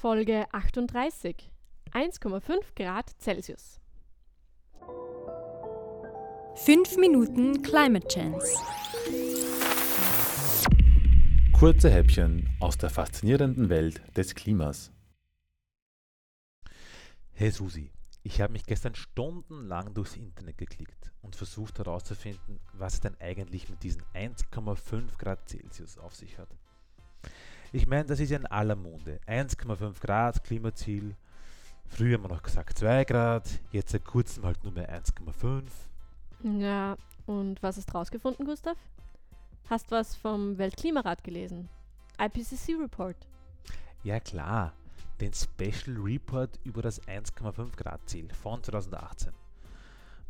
Folge 38. 1,5 Grad Celsius. 5 Minuten Climate Chance. Kurze Häppchen aus der faszinierenden Welt des Klimas. Hey Susi, ich habe mich gestern stundenlang durchs Internet geklickt und versucht herauszufinden, was es denn eigentlich mit diesen 1,5 Grad Celsius auf sich hat. Ich meine, das ist ja in aller Munde. 1,5 Grad Klimaziel. Früher haben wir noch gesagt 2 Grad, jetzt seit kurzem halt nur mehr 1,5. Ja, und was hast du rausgefunden, Gustav? Hast was vom Weltklimarat gelesen? IPCC Report. Ja klar, den Special Report über das 1,5 Grad Ziel von 2018.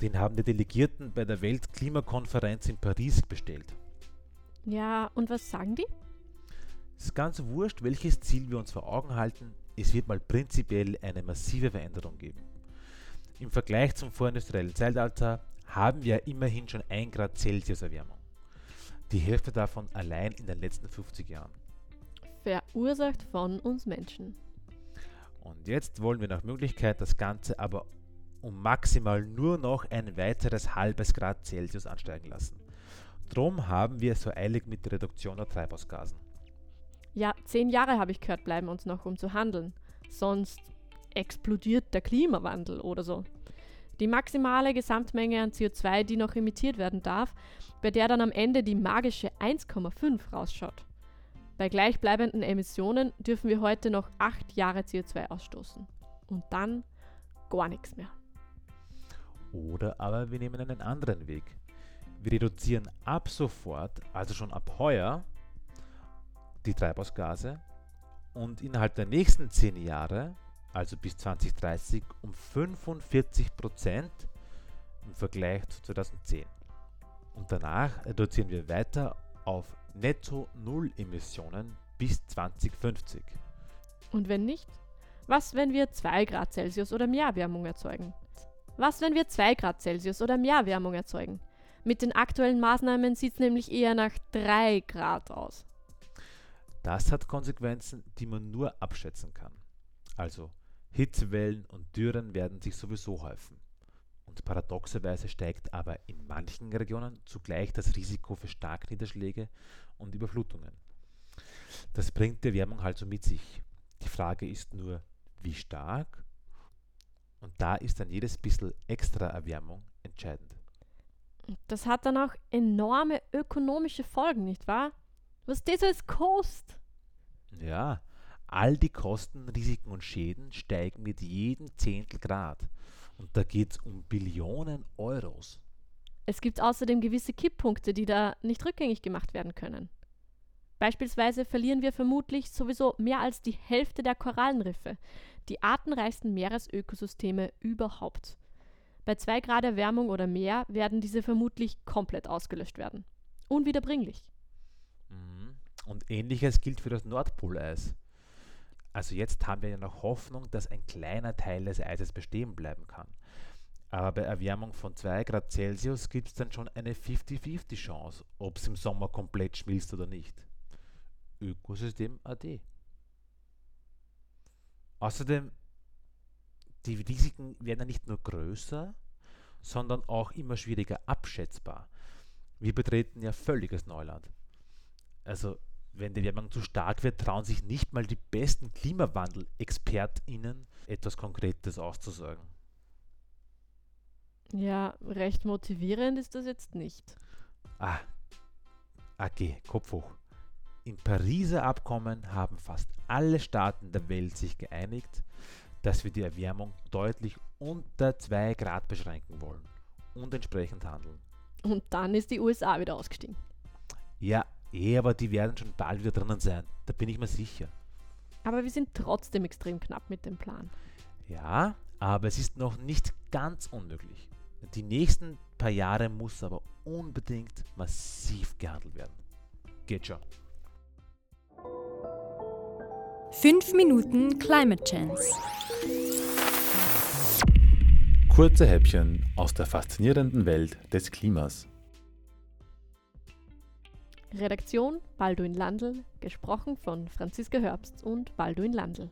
Den haben die Delegierten bei der Weltklimakonferenz in Paris bestellt. Ja, und was sagen die? Es ist ganz wurscht, welches Ziel wir uns vor Augen halten, es wird mal prinzipiell eine massive Veränderung geben. Im Vergleich zum vorindustriellen Zeitalter haben wir immerhin schon 1 Grad Celsius Erwärmung. Die Hälfte davon allein in den letzten 50 Jahren. Verursacht von uns Menschen. Und jetzt wollen wir nach Möglichkeit das Ganze aber um maximal nur noch ein weiteres halbes Grad Celsius ansteigen lassen. Drum haben wir es so eilig mit der Reduktion der Treibhausgasen. Ja, zehn Jahre habe ich gehört, bleiben uns noch, um zu handeln. Sonst explodiert der Klimawandel oder so. Die maximale Gesamtmenge an CO2, die noch emittiert werden darf, bei der dann am Ende die magische 1,5 rausschaut. Bei gleichbleibenden Emissionen dürfen wir heute noch acht Jahre CO2 ausstoßen. Und dann gar nichts mehr. Oder aber wir nehmen einen anderen Weg. Wir reduzieren ab sofort, also schon ab heuer, die Treibhausgase und innerhalb der nächsten zehn Jahre, also bis 2030, um 45 Prozent im Vergleich zu 2010. Und danach reduzieren wir weiter auf netto Null Emissionen bis 2050. Und wenn nicht? Was, wenn wir 2 Grad Celsius oder mehr Wärmung erzeugen? Was, wenn wir 2 Grad Celsius oder mehr Wärmung erzeugen? Mit den aktuellen Maßnahmen sieht es nämlich eher nach 3 Grad aus. Das hat Konsequenzen, die man nur abschätzen kann. Also Hitzewellen und Dürren werden sich sowieso häufen. Und paradoxerweise steigt aber in manchen Regionen zugleich das Risiko für Starkniederschläge und Überflutungen. Das bringt die Erwärmung halt so mit sich. Die Frage ist nur, wie stark? Und da ist dann jedes bisschen extra Erwärmung entscheidend. Das hat dann auch enorme ökonomische Folgen, nicht wahr? Was das alles kostet. Ja, all die Kosten, Risiken und Schäden steigen mit jedem Zehntel Grad. Und da geht es um Billionen Euros. Es gibt außerdem gewisse Kipppunkte, die da nicht rückgängig gemacht werden können. Beispielsweise verlieren wir vermutlich sowieso mehr als die Hälfte der Korallenriffe, die artenreichsten Meeresökosysteme überhaupt. Bei 2 Grad Erwärmung oder mehr werden diese vermutlich komplett ausgelöscht werden. Unwiederbringlich. Und ähnliches gilt für das Nordpoleis. Also jetzt haben wir ja noch Hoffnung, dass ein kleiner Teil des Eises bestehen bleiben kann. Aber bei Erwärmung von 2 Grad Celsius gibt es dann schon eine 50-50 Chance, ob es im Sommer komplett schmilzt oder nicht. Ökosystem AD. Außerdem, die Risiken werden ja nicht nur größer, sondern auch immer schwieriger abschätzbar. Wir betreten ja völliges Neuland. Also wenn die Wärmung zu stark wird, trauen sich nicht mal die besten Klimawandel-ExpertInnen etwas Konkretes auszusagen. Ja, recht motivierend ist das jetzt nicht. Ah, okay, Kopf hoch. Im Pariser Abkommen haben fast alle Staaten der Welt sich geeinigt, dass wir die Erwärmung deutlich unter 2 Grad beschränken wollen und entsprechend handeln. Und dann ist die USA wieder ausgestiegen. Ja, Eh, aber die werden schon bald wieder drinnen sein. Da bin ich mir sicher. Aber wir sind trotzdem extrem knapp mit dem Plan. Ja, aber es ist noch nicht ganz unmöglich. Die nächsten paar Jahre muss aber unbedingt massiv gehandelt werden. Geht schon. 5 Minuten Climate Chance. Kurze Häppchen aus der faszinierenden Welt des Klimas. Redaktion Balduin Landl, gesprochen von Franziska Herbst und Balduin Landl.